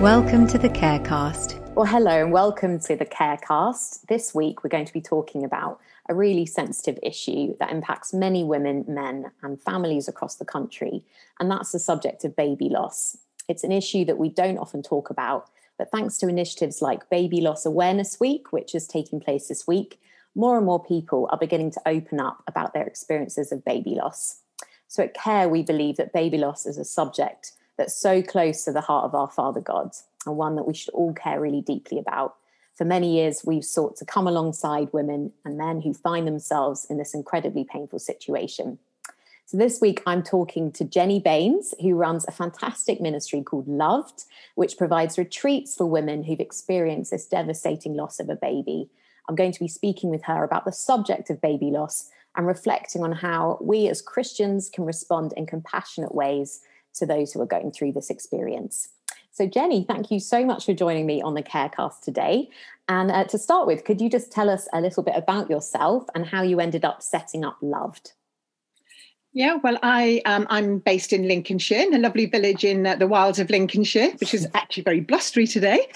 Welcome to the Carecast. Well, hello and welcome to the Carecast. This week we're going to be talking about a really sensitive issue that impacts many women, men, and families across the country, and that's the subject of baby loss. It's an issue that we don't often talk about, but thanks to initiatives like Baby Loss Awareness Week, which is taking place this week, more and more people are beginning to open up about their experiences of baby loss. So at CARE, we believe that baby loss is a subject that's so close to the heart of our Father God and one that we should all care really deeply about. For many years, we've sought to come alongside women and men who find themselves in this incredibly painful situation. So, this week, I'm talking to Jenny Baines, who runs a fantastic ministry called Loved, which provides retreats for women who've experienced this devastating loss of a baby. I'm going to be speaking with her about the subject of baby loss and reflecting on how we as Christians can respond in compassionate ways to those who are going through this experience. So, Jenny, thank you so much for joining me on the Carecast today. And uh, to start with, could you just tell us a little bit about yourself and how you ended up setting up Loved? Yeah, well, I um, I'm based in Lincolnshire, in a lovely village in uh, the wilds of Lincolnshire, which is actually very blustery today.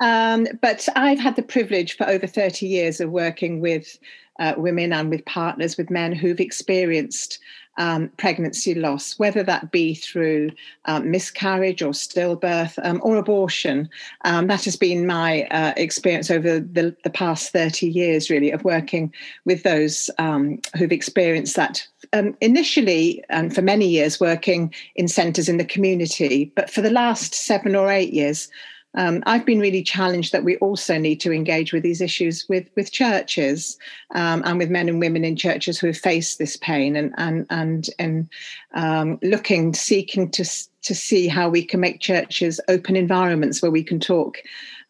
Um, but I've had the privilege for over 30 years of working with uh, women and with partners, with men who've experienced um, pregnancy loss, whether that be through um, miscarriage or stillbirth um, or abortion. Um, that has been my uh, experience over the, the, past 30 years, really, of working with those um, who've experienced that. Um, initially, and for many years, working in centres in the community, but for the last seven or eight years, um, I've been really challenged that we also need to engage with these issues with with churches um, and with men and women in churches who have faced this pain and and and and um, looking, seeking to to see how we can make churches open environments where we can talk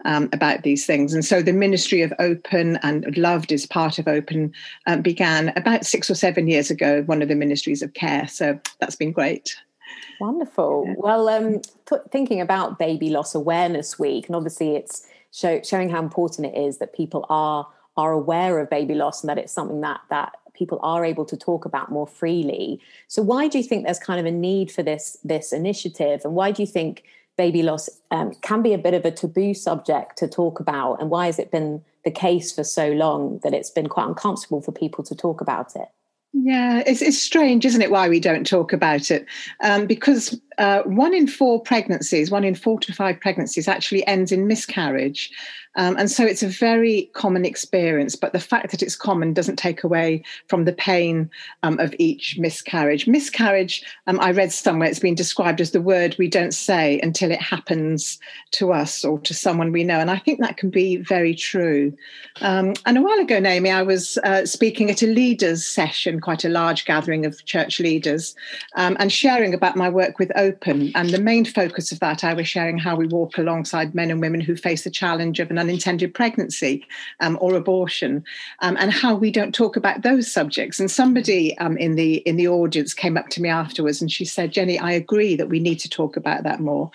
um, about these things. And so the Ministry of Open and Loved is part of Open um, began about six or seven years ago. One of the ministries of care. So that's been great. Wonderful. Yeah. Well, um, t- thinking about Baby Loss Awareness Week, and obviously it's show, showing how important it is that people are are aware of baby loss and that it's something that that people are able to talk about more freely. So, why do you think there's kind of a need for this this initiative, and why do you think baby loss um, can be a bit of a taboo subject to talk about, and why has it been the case for so long that it's been quite uncomfortable for people to talk about it? Yeah, it's, it's strange, isn't it, why we don't talk about it? Um, because uh, one in four pregnancies, one in four to five pregnancies actually ends in miscarriage. Um, and so it's a very common experience, but the fact that it's common doesn't take away from the pain um, of each miscarriage. Miscarriage, um, I read somewhere, it's been described as the word we don't say until it happens to us or to someone we know. And I think that can be very true. Um, and a while ago, Naomi, I was uh, speaking at a leaders session, quite a large gathering of church leaders, um, and sharing about my work with Open. And the main focus of that, I was sharing how we walk alongside men and women who face the challenge of an unintended pregnancy um, or abortion, um, and how we don't talk about those subjects. And somebody um, in the in the audience came up to me afterwards and she said, "Jenny, I agree that we need to talk about that more,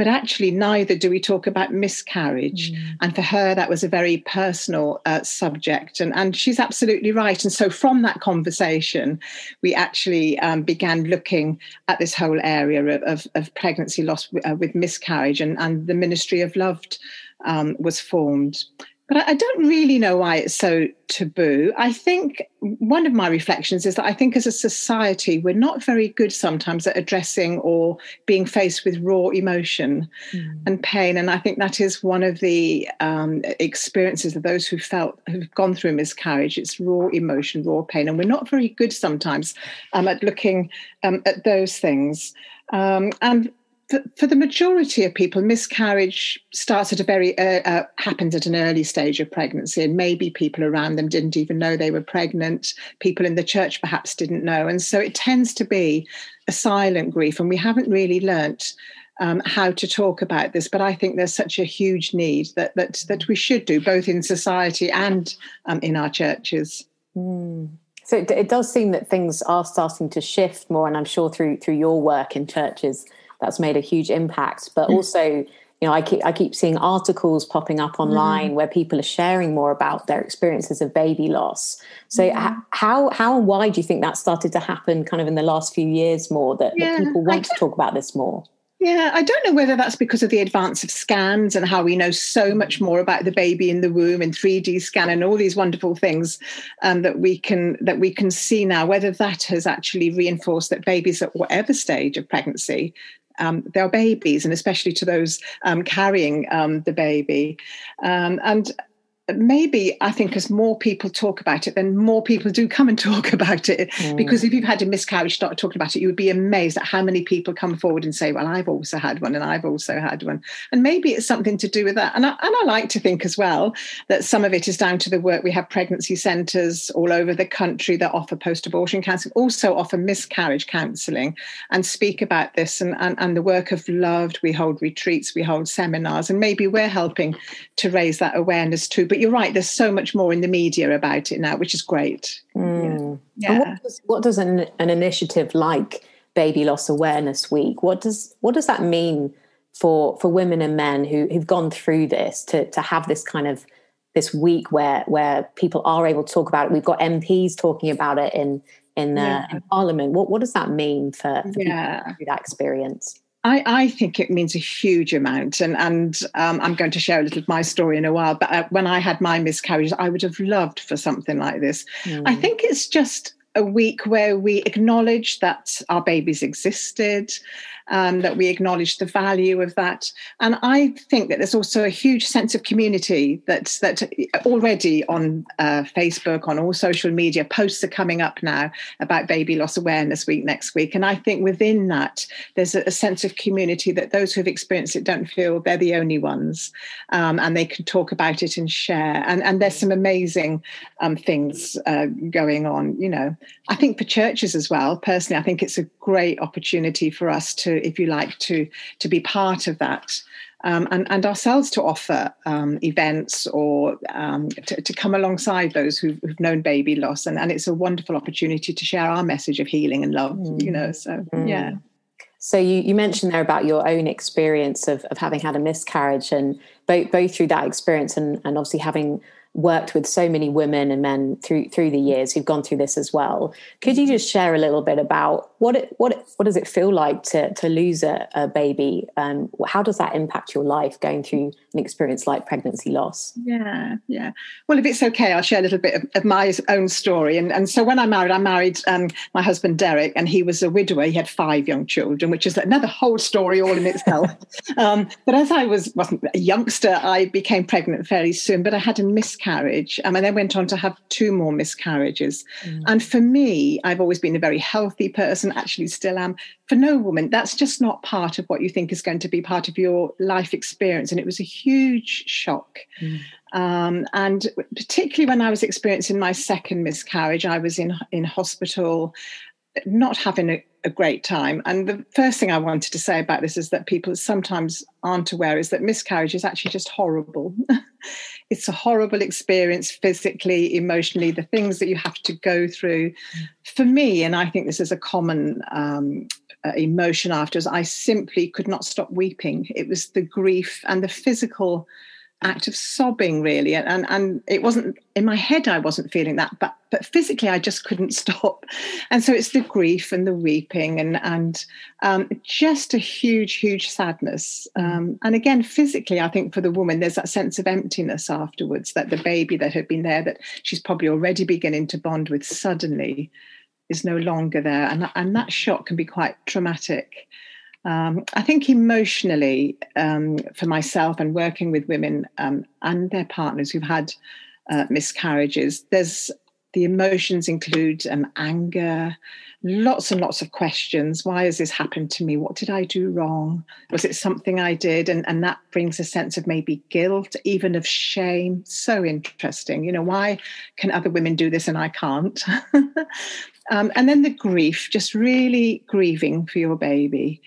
but actually neither do we talk about miscarriage." Mm. And for her, that was a very personal uh, subject, and and she's absolutely right. And so from that conversation, we actually um, began looking at this whole area of, of, of pregnancy loss uh, with miscarriage, and and the Ministry of Loved um, was formed. But I don't really know why it's so taboo. I think one of my reflections is that I think as a society, we're not very good sometimes at addressing or being faced with raw emotion mm. and pain. And I think that is one of the um, experiences of those who felt, who've gone through miscarriage. It's raw emotion, raw pain. And we're not very good sometimes um, at looking um, at those things. Um, and for, for, the majority of people, miscarriage starts at a very uh, uh, happens at an early stage of pregnancy, and maybe people around them didn't even know they were pregnant. People in the church perhaps didn't know, and so it tends to be a silent grief, and we haven't really learnt um, how to talk about this. But I think there's such a huge need that that that we should do both in society and um, in our churches. Mm. So it, it does seem that things are starting to shift more, and I'm sure through through your work in churches that's made a huge impact. But mm. also, you know, I keep I keep seeing articles popping up online mm. where people are sharing more about their experiences of baby loss. So mm. how how and why do you think that started to happen kind of in the last few years more that, yeah, that people want to talk about this more? Yeah, I don't know whether that's because of the advance of scans and how we know so much more about the baby in the womb and 3D scan and all these wonderful things um, that we can that we can see now. Whether that has actually reinforced that babies at whatever stage of pregnancy um, they're babies, and especially to those um, carrying um, the baby. Um, and maybe I think as more people talk about it, then more people do come and talk about it. Mm. Because if you've had a miscarriage, start talking about it, you would be amazed at how many people come forward and say, "Well, I've also had one, and I've also had one." And maybe it's something to do with that. And I, and I like to think as well that some of it is down to the work we have pregnancy centres all over the country that offer post-abortion counselling, also offer miscarriage counselling, and speak about this and, and and the work of Loved. We hold retreats, we hold seminars, and maybe we're helping to raise that awareness too. But you're right. There's so much more in the media about it now, which is great. Mm. Yeah. What does, what does an, an initiative like Baby Loss Awareness Week? What does what does that mean for for women and men who who've gone through this to to have this kind of this week where where people are able to talk about it? We've got MPs talking about it in in, uh, yeah. in Parliament. What what does that mean for, for yeah. people through that experience? I, I, think it means a huge amount, and and um, I'm going to share a little of my story in a while. But uh, when I had my miscarriages, I would have loved for something like this. Mm. I think it's just a week where we acknowledge that our babies existed, um, that we acknowledge the value of that. And I think that there's also a huge sense of community that that already on uh, Facebook, on all social media, posts are coming up now about Baby Loss Awareness Week next week. And I think within that, there's a, a sense of community that those who have experienced it don't feel they're the only ones, um, and they can talk about it and share. And and there's some amazing um, things uh, going on. You know, I think for churches as well. Personally, I think it's a great opportunity for us to if you like, to to be part of that. Um, and, and ourselves to offer um, events or um, to, to, come alongside those who've, who've, known baby loss. And, and it's a wonderful opportunity to share our message of healing and love, mm. you know. So, mm. yeah. So you, you mentioned there about your own experience of, of having had a miscarriage and both, both through that experience and, and obviously having worked with so many women and men through through the years who've gone through this as well. Could you just share a little bit about what it what it, what does it feel like to to lose a, a baby? Um, how does that impact your life going through an experience like pregnancy loss? Yeah, yeah. Well, if it's okay, I'll share a little bit of, of my own story. And and so when I married, I married um, my husband Derek, and he was a widower. He had five young children, which is another whole story all in itself. um, but as I was wasn't a youngster, I became pregnant fairly soon. But I had a miss miscarriage. Um, and then went on to have two more miscarriages. Mm. And for me, I've always been a very healthy person, actually still am. For no woman, that's just not part of what you think is going to be part of your life experience. And it was a huge shock. Mm. Um, and particularly when I was experiencing my second miscarriage, I was in in hospital, not having a, a, great time. And the first thing I wanted to say about this is that people sometimes aren't aware is that miscarriage is actually just horrible. it's a horrible experience physically, emotionally, the things that you have to go through. For me, and I think this is a common um, uh, emotion afterwards, I simply could not stop weeping. It was the grief and the physical act of sobbing really. And and it wasn't in my head I wasn't feeling that but but physically I just couldn't stop. And so it's the grief and the weeping and and um, just a huge huge sadness. Um, and again physically I think for the woman there's that sense of emptiness afterwards that the baby that had been there that she's probably already beginning to bond with suddenly is no longer there. And and that shock can be quite traumatic um, I think emotionally, um, for myself and working with women um, and their partners who've had uh, miscarriages, there's the emotions include um, anger, lots and lots of questions. Why has this happened to me? What did I do wrong? Was it something I did? And, and that brings a sense of maybe guilt, even of shame. So interesting. You know, why can other women do this and I can't? um, and then the grief, just really grieving for your baby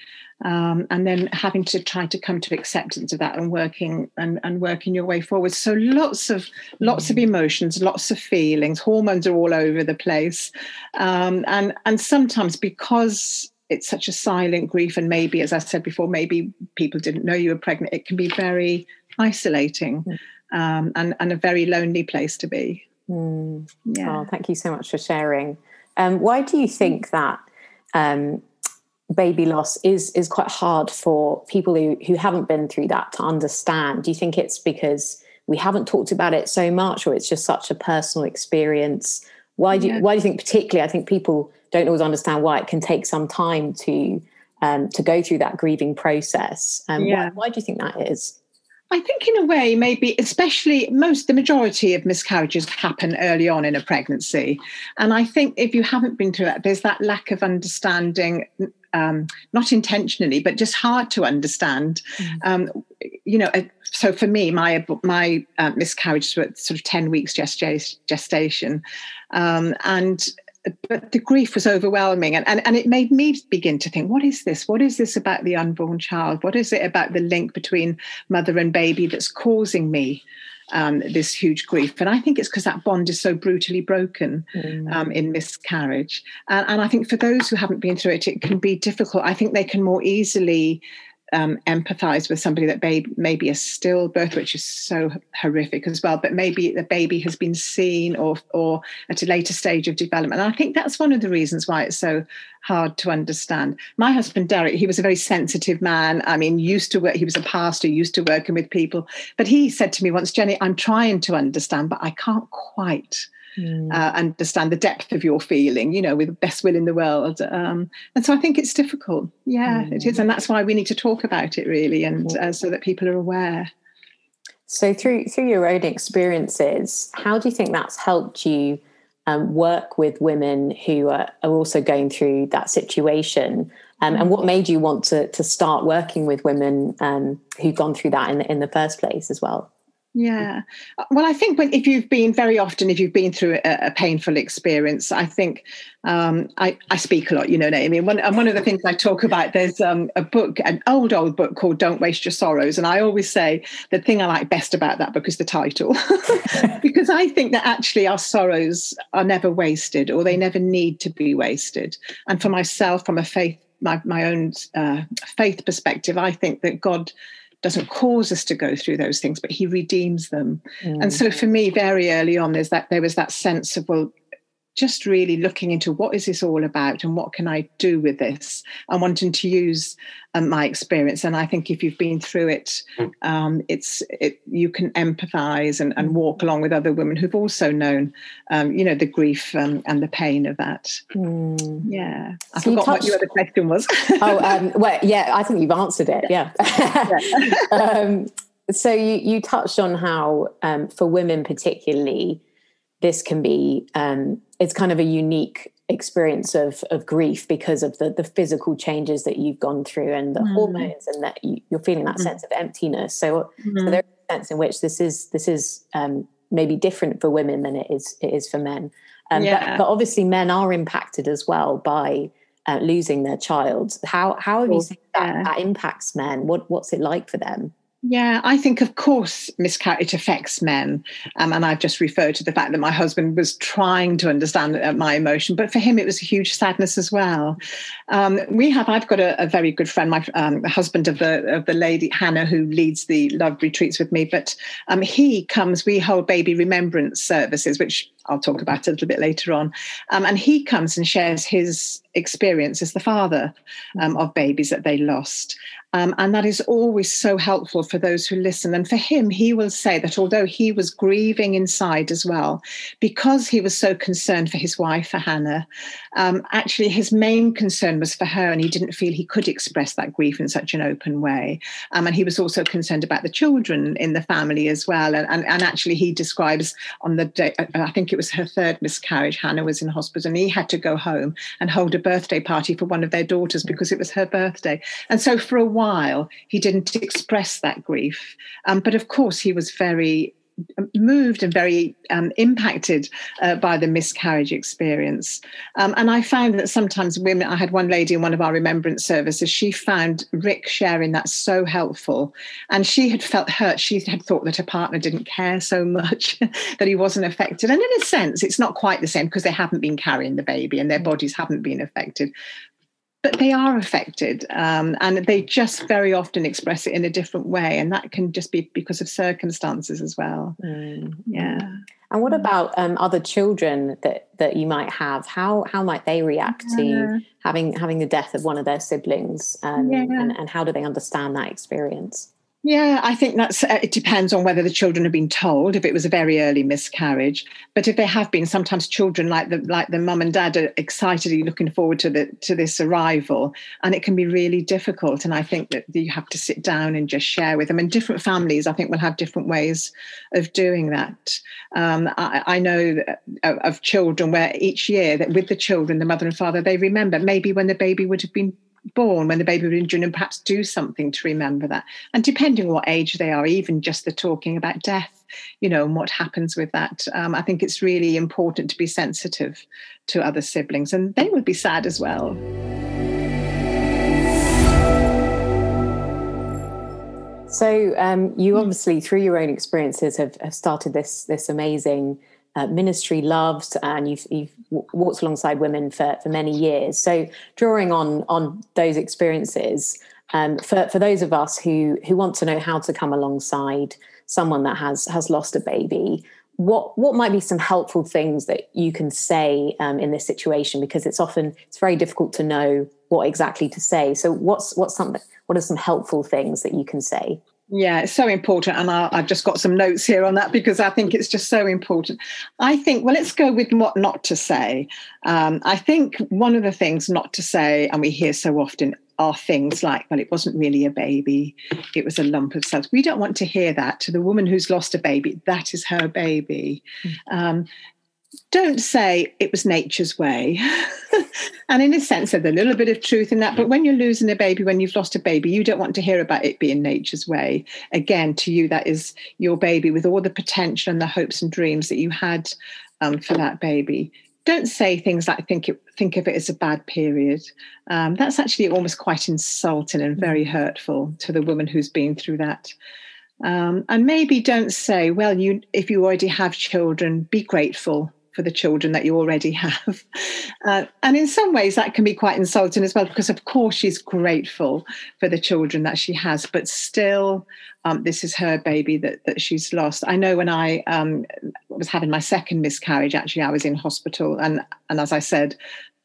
um, and then having to try to come to acceptance of that and working and, and working your way forward so lots of lots of mm. emotions lots of feelings hormones are all over the place um, and and sometimes because it's such a silent grief and maybe as i said before maybe people didn't know you were pregnant it can be very isolating mm. um, and, and a very lonely place to be mm. yeah. oh, thank you so much for sharing um, why do you think that um, baby loss is is quite hard for people who who haven't been through that to understand. Do you think it's because we haven't talked about it so much, or it's just such a personal experience? Why do you, why do you think particularly? I think people don't always understand why it can take some time to um, to go through that grieving process. Um, yeah. why, why do you think that is? I think, in a way, maybe, especially most, the majority of miscarriages happen early on in a pregnancy. And I think if you haven't been through that, there's that lack of understanding, um, not intentionally, but just hard to understand. Mm. Um, you know, so for me, my my uh, miscarriages were sort of 10 weeks gestation. Um, and but the grief was overwhelming. And, and, and it made me begin to think what is this? What is this about the unborn child? What is it about the link between mother and baby that's causing me um, this huge grief? And i think it's because that bond is so brutally broken mm. um, in miscarriage. And, and i think for those who haven't been through it it can be difficult. I think they can more easily um, empathize with somebody that babe, maybe a stillbirth, which is so horrific as well, but maybe the baby has been seen or or at a later stage of development. And I think that's one of the reasons why it's so hard to understand. My husband Derek, he was a very sensitive man. I mean, used to work, he was a pastor, used to working with people. But he said to me once, Jenny, I'm trying to understand, but I can't quite mm. uh, understand the depth of your feeling, you know, with the best will in the world. Um, and so I think it's difficult. Yeah, mm. it is. And that's why we need to talk about it really, and uh, so that people are aware. So through through your own experiences, how do you think that's helped you um, work with women who are, are, also going through that situation? Um, and what made you want to to start working with women um, who've gone through that in the, in the first place as well? Yeah. Well, I think when, if you've been very often, if you've been through a, a painful experience, I think um, I, I, speak a lot, you know, Naomi. One, and one of the things I talk about, there's um, a book, an old, old book called Don't Waste Your Sorrows. And I always say the thing I like best about that book is the title, because I think that actually our sorrows are never wasted or they never need to be wasted. And for myself, from a faith, my, my own uh, faith perspective, I think that God doesn't cause us to go through those things, but he redeems them. Mm. And so for me, very early on, there's that there was that sense of, well, just really looking into what is this all about and what can I do with this and wanting to use um, my experience. And I think if you've been through it, hmm. um, it's it, you can empathize and, and, walk along with other women who've also known, um, you know, the grief um, and the pain of that. Mm. Yeah, I so forgot touched... what your other question was. oh, um, well, yeah, I think you've answered it. Yeah. yeah. Um, so you you touched on how for women particularly this can be um, it's kind of a unique experience of of grief because of the the physical changes that you've gone through and the mm. hormones and that you, are feeling that mm. sense of emptiness so, mm. so there's a sense in which this is this is um, maybe different for women than it is it is for men um, yeah. but, but, obviously men are impacted as well by uh, losing their child how how have you seen that, that impacts men what what's it like for them yeah, I think, of course, miscarriage it affects men. Um, and I've just referred to the fact that my husband was trying to understand uh, my emotion, but for him, it was a huge sadness as well. Um, we have, I've got a, a very good friend, my um, husband of the, of the lady, Hannah, who leads the love retreats with me, but um, he comes, we hold baby remembrance services, which I'll talk about a little bit later on. Um, and he comes and shares his experience as the father um, of babies that they lost. Um, and that is always so helpful for those who listen. And for him, he will say that although he was grieving inside as well, because he was so concerned for his wife, for Hannah, um, actually his main concern was for her, and he didn't feel he could express that grief in such an open way. Um, and he was also concerned about the children in the family as well. And, and, and actually, he describes on the day, I think it was her third miscarriage, Hannah was in hospital, and he had to go home and hold a birthday party for one of their daughters because it was her birthday. And so for a while, he didn't express that grief. Um, but of course, he was very moved and very um, impacted uh, by the miscarriage experience. Um, and I found that sometimes women, I had one lady in one of our remembrance services, she found Rick sharing that so helpful. And she had felt hurt. She had thought that her partner didn't care so much, that he wasn't affected. And in a sense, it's not quite the same because they haven't been carrying the baby and their bodies haven't been affected but they are affected um, and they just very often express it in a different way and that can just be because of circumstances as well mm. yeah And what about um, other children that that you might have? How how might they react yeah. to having having the death of one of their siblings? Um, yeah. and, and how do they understand that experience? Yeah, I think that's uh, it depends on whether the children have been told if it was a very early miscarriage. But if they have been, sometimes children like the like the mum and dad are excitedly looking forward to the to this arrival, and it can be really difficult. And I think that you have to sit down and just share with them. And different families, I think, will have different ways of doing that. Um, I, I, know of, of children where each year that with the children, the mother and father, they remember maybe when the baby would have been born, when the baby was injured, and perhaps do something to remember that. And depending on what age they are, even just the talking about death, you know, and what happens with that, um, I think it's really important to be sensitive to other siblings, and they would be sad as well. So um, you obviously, through your own experiences, have, have started this this amazing uh, ministry loves and you've, you've walked alongside women for, for many years. So drawing on on those experiences, um, for, for those of us who who want to know how to come alongside someone that has has lost a baby, what what might be some helpful things that you can say um, in this situation? Because it's often it's very difficult to know what exactly to say. So what's what's something what are some helpful things that you can say? Yeah, it's so important. And I, have just got some notes here on that because I think it's just so important. I think, well, let's go with what not to say. Um, I think one of the things not to say, and we hear so often, are things like, well, it wasn't really a baby, it was a lump of cells. We don't want to hear that to the woman who's lost a baby. That is her baby. Mm. Um, don't say it was nature's way. and in a sense, there's a little bit of truth in that. But when you're losing a baby, when you've lost a baby, you don't want to hear about it being nature's way. Again, to you, that is your baby with all the potential and the hopes and dreams that you had um, for that baby. Don't say things like think it, think of it as a bad period. Um, that's actually almost quite insulting and very hurtful to the woman who's been through that. Um, and maybe don't say, well, you if you already have children, be grateful for the children that you already have. Uh, and in some ways, that can be quite insulting as well, because of course she's grateful for the children that she has, but still, um, this is her baby that, that she's lost. I know when I um, was having my second miscarriage, actually, I was in hospital. And, and as I said,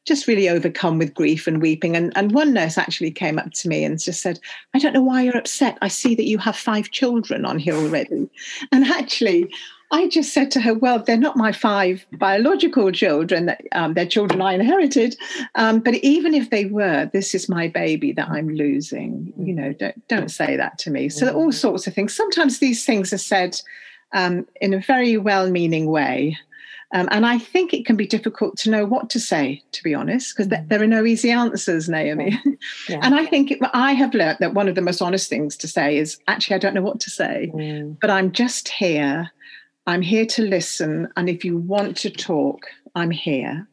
just really overcome with grief and weeping. And, and one nurse actually came up to me and just said, I don't know why you're upset. I see that you have five children on here already. And actually, I just said to her, Well, they're not my five biological children, um, they're children I inherited. Um, but even if they were, this is my baby that I'm losing. You know, don't, don't say that to me. So, all sorts of things. Sometimes these things are said um, in a very well meaning way. Um, and I think it can be difficult to know what to say, to be honest, because th- there are no easy answers, Naomi. Yeah. and I think it, I have learned that one of the most honest things to say is actually, I don't know what to say, mm. but I'm just here I'm here to listen. And if you want to talk, I'm here.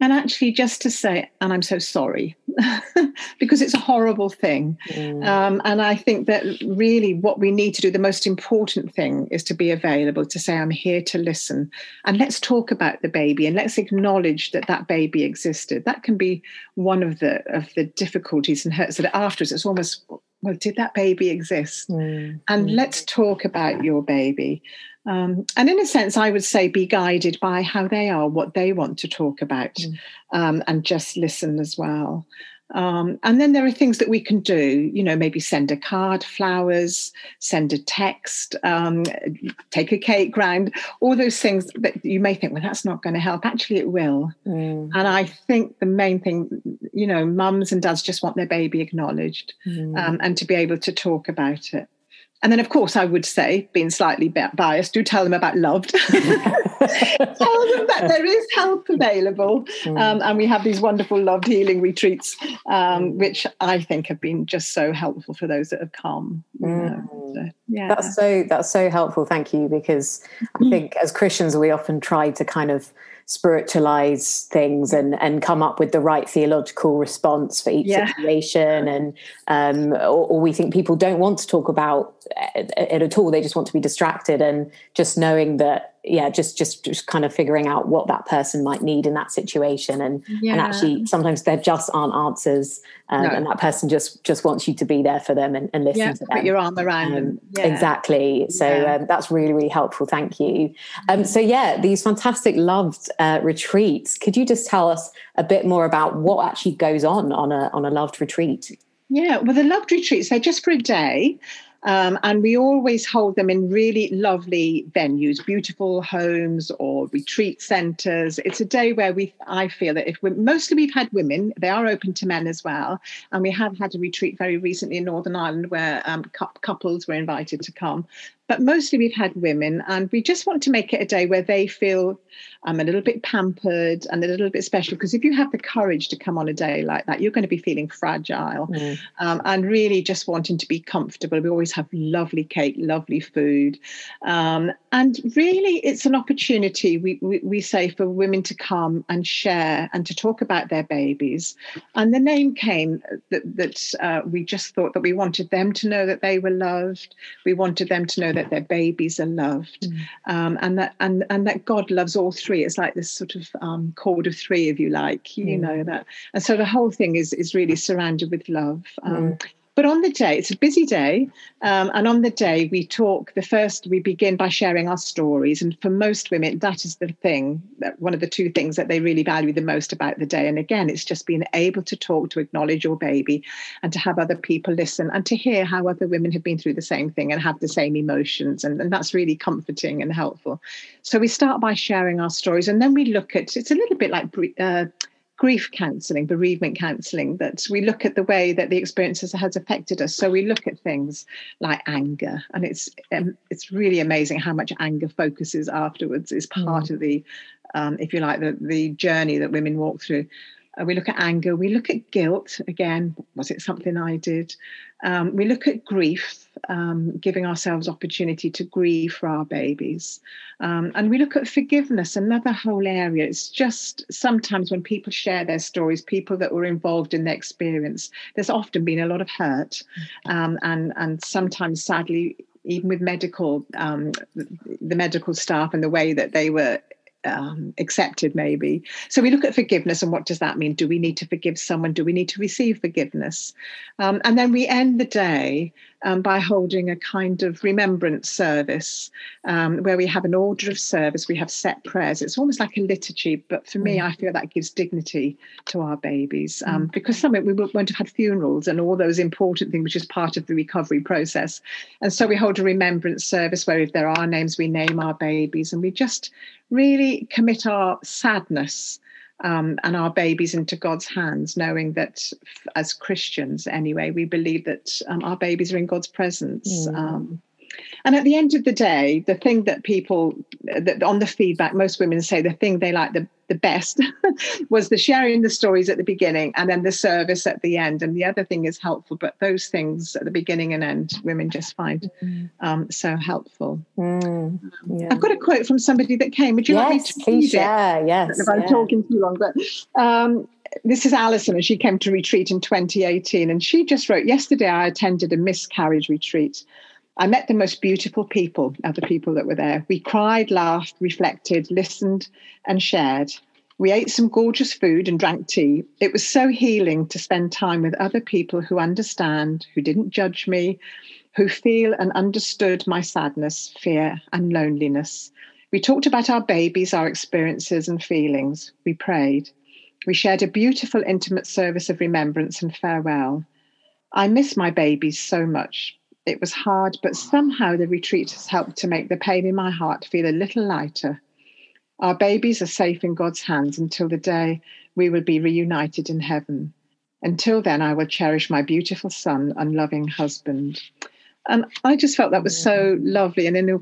And actually, just to say, and I'm so sorry, because it's a horrible thing. Mm. Um, and I think that really what we need to do, the most important thing is to be available to say, I'm here to listen. And let's talk about the baby and let's acknowledge that that baby existed. That can be one of the, of the difficulties and hurts that afterwards it's almost, well, did that baby exist? Mm. And mm. let's talk about your baby. Um, and in a sense, I would say be guided by how they are, what they want to talk about, mm. um, and just listen as well. Um, and then there are things that we can do, you know, maybe send a card, flowers, send a text, um, take a cake round, all those things that you may think, well, that's not going to help. Actually, it will. Mm. And I think the main thing, you know, mums and dads just want their baby acknowledged mm. um, and to be able to talk about it. And then, of course, I would say, being slightly biased, do tell them about Loved. tell them that there is help available. Mm. Um, and we have these wonderful Loved healing retreats, um, mm. which I think have been just so helpful for those that have come. Mm. So, yeah. That's so, that's so helpful. Thank you. Because I mm. think as Christians, we often try to kind of spiritualize things and and come up with the right theological response for each yeah. situation and um, or, or, we think people don't want to talk about it at all they just want to be distracted and just knowing that yeah just just just kind of figuring out what that person might need in that situation. And yeah. and actually sometimes there just aren't answers um, no. and that person just just wants you to be there for them and, and listen yeah, to them. put your arm around um, them. Yeah. exactly. So um, that's really really helpful. Thank you. Um, so yeah these fantastic loved uh, retreats. Could you just tell us a bit more about what actually goes on on a on a loved retreat? Yeah well the loved retreats they're just for a day um, and we always hold them in really lovely venues, beautiful homes or retreat centres. It's a day where we, I feel that if we mostly we've had women, they are open to men as well. And we have had a retreat very recently in Northern Ireland where um, couples were invited to come but mostly we've had women, and we just want to make it a day where they feel um, a little bit pampered and a little bit special. Because if you have the courage to come on a day like that, you're going to be feeling fragile mm. um, and really just wanting to be comfortable. We always have lovely cake, lovely food, um, and really it's an opportunity we, we, we say for women to come and share and to talk about their babies. And the name came that, that uh, we just thought that we wanted them to know that they were loved. We wanted them to know that their babies are loved, mm. um, and that and and that God loves all three. It's like this sort of um, chord of three, if you like, you mm. know that. And so the whole thing is is really surrounded with love. Um, mm. But on the day, it's a busy day. Um, and on the day, we talk. The first, we begin by sharing our stories. And for most women, that is the thing, that one of the two things that they really value the most about the day. And again, it's just being able to talk, to acknowledge your baby, and to have other people listen and to hear how other women have been through the same thing and have the same emotions. And, and that's really comforting and helpful. So we start by sharing our stories. And then we look at it's a little bit like. Uh, grief counselling, bereavement counselling, that we look at the way that the experiences has affected us. So we look at things like anger, and it's um, it's really amazing how much anger focuses afterwards. Is part mm. of the, um, if you like, the the journey that women walk through. Uh, we look at anger. We look at guilt. Again, was it something I did? Um, we look at grief, um, giving ourselves opportunity to grieve for our babies. Um, and we look at forgiveness, another whole area. It's just sometimes when people share their stories, people that were involved in the experience, there's often been a lot of hurt. Um, and, and sometimes, sadly, even with medical, um, the medical staff and the way that they were um, accepted maybe. So we look at forgiveness and what does that mean? Do we need to forgive someone? Do we need to receive forgiveness? Um, and then we end the day um, by holding a kind of remembrance service um, where we have an order of service, we have set prayers. It's almost like a liturgy, but for me, mm. I feel that gives dignity to our babies um, mm. because some we won't have had funerals and all those important things, which is part of the recovery process. And so we hold a remembrance service where if there are names, we name our babies and we just really commit our sadness um, and our babies into God's hands, knowing that as Christians, anyway, we believe that um, our babies are in God's presence. Mm. Um, and at the end of the day, the thing that people, that on the feedback, most women say the thing they like the, the best was the sharing the stories at the beginning and then the service at the end. And the other thing is helpful, but those things at the beginning and end, women just find mm. um, so helpful. Mm, yeah. I've got a quote from somebody that came. Would you yes, like me to please share? Yes. If I'm yeah. talking too long, but um, this is Alison, and she came to retreat in 2018. And she just wrote, Yesterday I attended a miscarriage retreat. I met the most beautiful people, other people that were there. We cried, laughed, reflected, listened, and shared. We ate some gorgeous food and drank tea. It was so healing to spend time with other people who understand, who didn't judge me, who feel and understood my sadness, fear, and loneliness. We talked about our babies, our experiences and feelings. We prayed. We shared a beautiful, intimate service of remembrance and farewell. I miss my babies so much. It was hard, but somehow the retreat has helped to make the pain in my heart feel a little lighter. Our babies are safe in God's hands until the day we will be reunited in heaven. Until then, I will cherish my beautiful son and loving husband. And I just felt that was so lovely. And in a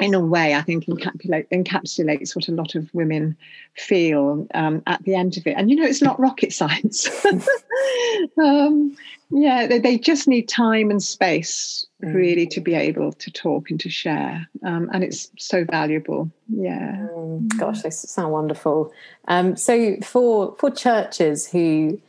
in a way, I think encapsulate, encapsulates what a lot of women feel um, at the end of it. And you know, it's not rocket science. um, yeah, they, they, just need time and space mm. really to be able to talk and to share, um, and it's so valuable. Yeah. Mm, gosh, they sound wonderful. Um, so for for churches who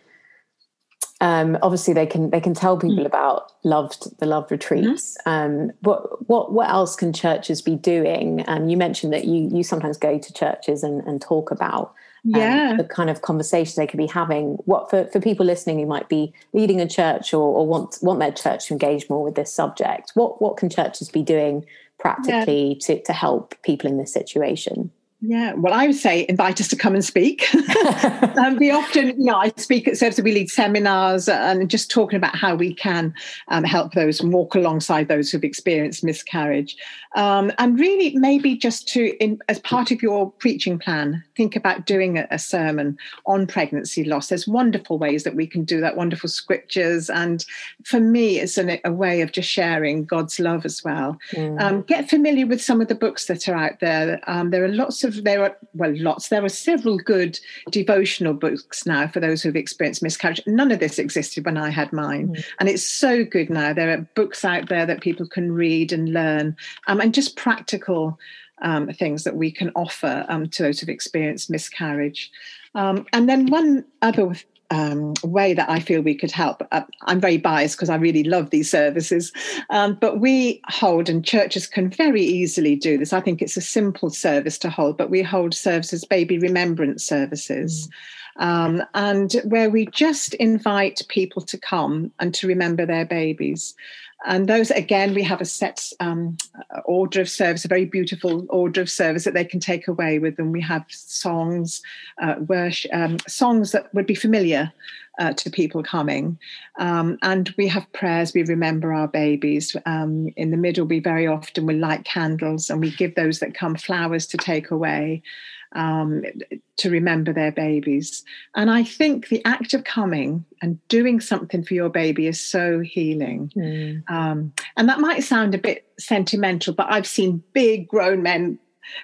um, obviously they can they can tell people mm. about loved the love retreats. Mm-hmm. Um, what what what else can churches be doing? Um, you mentioned that you you sometimes go to churches and, and talk about um, yeah. the kind of conversations they could be having. What for, for people listening who might be leading a church or, or want want their church to engage more with this subject? What what can churches be doing practically yeah. to to help people in this situation? Yeah, well, I would say invite us to come and speak. um, we often, you know, I speak at services, we lead seminars and just talking about how we can um, help those and walk alongside those who've experienced miscarriage. Um, and really, maybe just to, in, as part of your preaching plan, think about doing a, a, sermon on pregnancy loss. There's wonderful ways that we can do that, wonderful scriptures. And for me, it's an, a way of just sharing God's love as well. Mm. Um, get familiar with some of the books that are out there. Um, there are lots of there are well lots. There are several good devotional books now for those who've experienced miscarriage. None of this existed when i had mine. Mm. and it's so good now. There are books out there that people can read and learn um, and just practical um, things that we can offer um, to those who've experienced miscarriage. Um, and then one other um, way that I feel we could help. Uh, I'm very biased because I really love these services, um, but we hold, and churches can very easily do this. I think it's a simple service to hold, but we hold services, baby remembrance services. Mm. Um, and where we just invite people to come and to remember their babies. And those, again, we have a set um, order of service, a very beautiful order of service that they can take away with them. We have songs, uh, worship, um, songs that would be familiar uh, to people coming. Um, and we have prayers, we remember our babies. Um, in the middle, we very often will light candles and we give those that come flowers to take away um, to remember their babies. And I think the act of coming and doing something for your baby is so healing. Mm. Um, and that might sound a bit sentimental, but I've seen big grown men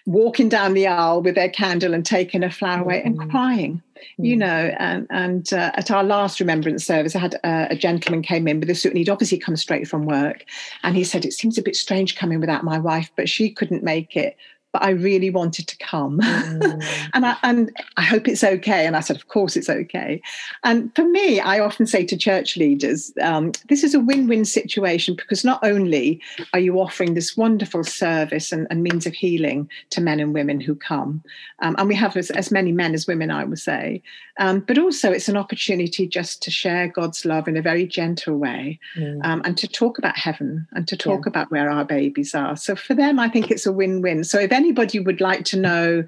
walking down the aisle with their candle and taking a flower away and mm. crying mm. you know and and uh, at our last remembrance service i had uh, a gentleman came in with a suit and he'd obviously come straight from work and he said it seems a bit strange coming without my wife but she couldn't make it but I really wanted to come. Mm. and, I, and I hope it's okay. And I said, Of course it's okay. And for me, I often say to church leaders, um, this is a win win situation because not only are you offering this wonderful service and, and means of healing to men and women who come, um, and we have as, as, many men as women, I would say, um, but also it's an opportunity just to share God's love in a very gentle way mm. Um, and to talk about heaven and to talk yeah. about where our babies are. So for them, I think it's a win win. So if anybody would like to know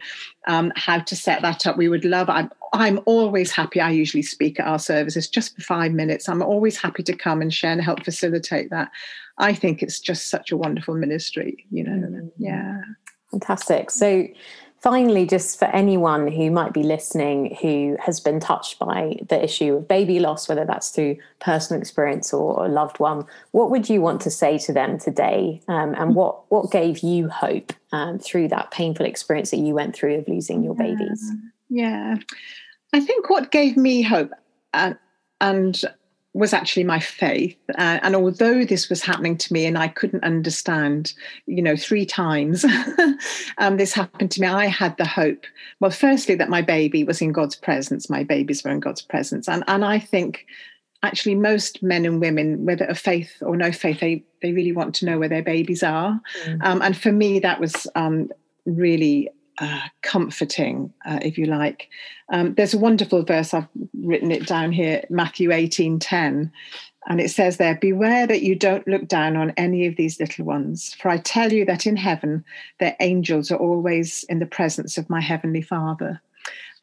um, how to set that up, we would love. I'm, I'm always happy. I usually speak at our services just for five minutes. I'm always happy to come and share and help facilitate that. I think it's just such a wonderful ministry, you know. Mm-hmm. Yeah. Fantastic. So finally, just for anyone who might be listening who has been touched by the issue of baby loss, whether that's through personal experience or a loved one, what would you want to say to them today? Um, and what, what gave you hope um, through that painful experience that you went through of losing your babies? Yeah. I think what gave me hope, uh, and was actually my faith. Uh, and although this was happening to me and I couldn't understand, you know, three times um, this happened to me, I had the hope. Well, firstly, that my baby was in God's presence, my babies were in God's presence. And, and I think actually most men and women, whether of faith or no faith, they, they really want to know where their babies are. Mm. Um, and for me, that was um, really uh, comforting, uh, if you like. Um, there's a wonderful verse, I've written it down here, Matthew 18 10. And it says there, Beware that you don't look down on any of these little ones, for I tell you that in heaven their angels are always in the presence of my heavenly Father.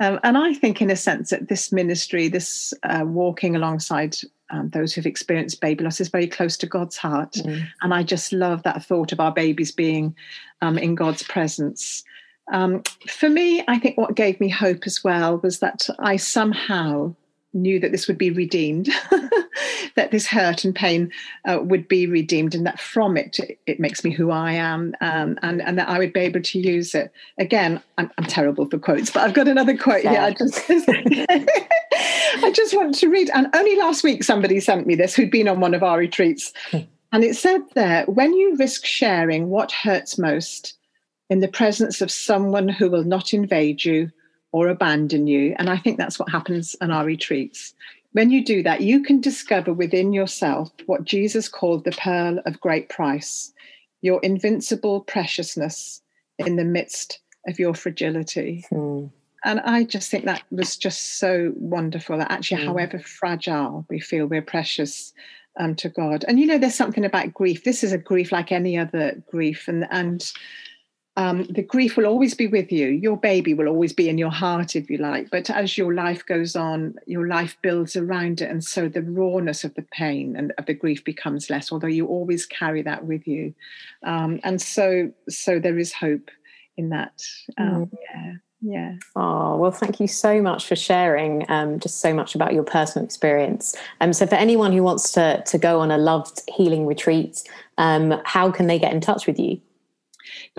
Um, and I think, in a sense, that this ministry, this uh, walking alongside um, those who've experienced baby loss, is very close to God's heart. Mm. And I just love that thought of our babies being um, in God's presence. Um, for me, I think what gave me hope as well was that I somehow knew that this would be redeemed, that this hurt and pain uh, would be redeemed, and that from it, it makes me who I am, um, and, and that I would be able to use it. Again, I'm, I'm terrible for quotes, but I've got another quote here. I just, I just want to read. And only last week, somebody sent me this who'd been on one of our retreats. Hmm. And it said there, when you risk sharing what hurts most in the presence of someone who will not invade you or abandon you, and I think that's what happens in our retreats. When you do that, you can discover within yourself what Jesus called the pearl of great price, your invincible preciousness in the midst of your fragility. Mm. And I just think that was just so wonderful that actually, mm. however fragile we feel, we're precious um, to God. And you know, there's something about grief. This is a grief like any other grief, and and um, the grief will always be with you. Your baby will always be in your heart, if you like. But as your life goes on, your life builds around it, and so the rawness of the pain and of the grief becomes less. Although you always carry that with you, um, and so so there is hope in that. Um, mm. Yeah yeah oh well thank you so much for sharing um, just so much about your personal experience um, so for anyone who wants to to go on a loved healing retreat um, how can they get in touch with you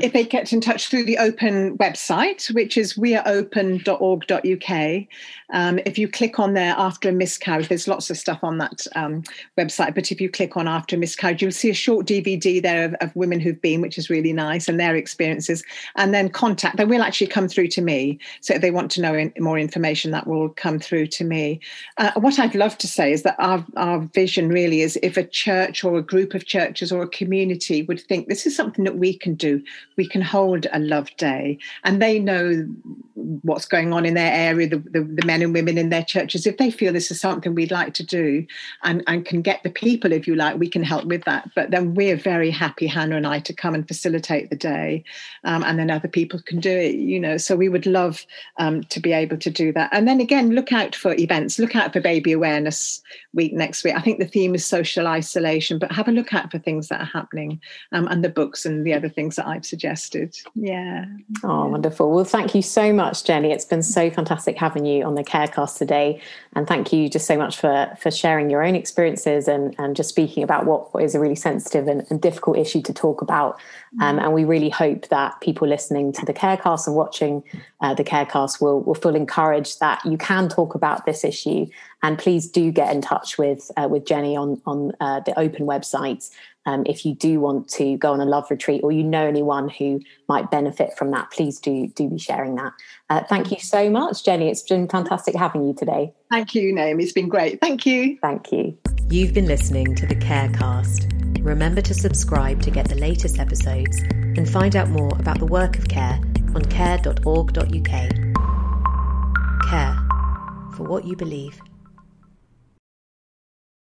if they get in touch through the open website, which is weareopen.org.uk, um, if you click on there after a miscarriage, there's lots of stuff on that um, website. But if you click on after a miscarriage, you'll see a short DVD there of, of, women who've been, which is really nice, and their experiences. And then contact, they will actually come through to me. So if they want to know in, more information, that will come through to me. Uh, what I'd love to say is that our, our vision really is if a church or a group of churches or a community would think this is something that we can do we can hold a love day. And they know what's going on in their area the, the, the, men and women in their churches. If they feel this is something we'd like to do and, and can get the people if you like we can help with that. But then we're very happy hannah and i to come and facilitate the day um, and then other people can do it you know. So we would love um, to be able to do that. And then again look out for events. Look out for baby awareness week next week. I think the theme is social isolation but have a look out for things that are happening um, and the books and the other things that i've suggested yeah oh wonderful well thank you so much Jenny. It's been so fantastic having you on the Carecast today. And thank you just so much for, for sharing your own experiences and, and just speaking about what, what is a really sensitive and, and difficult issue to talk about. Um, mm. and we really hope that people listening to the Carecast and watching uh, the Carecast will, will feel encouraged that you can talk about this issue. And please do get in touch with uh, with Jenny on on uh, the open website um, if you do want to go on a love retreat or you know anyone who might benefit from that, please do do be sharing that. Uh, thank you so much, Jenny. It's been fantastic having you today. Thank you, Naomi. It's been great. Thank you. Thank you. You've been listening to the Carecast. Remember to subscribe to get the latest episodes and find out more about the work of Care on care.org.uk. Care for what you believe.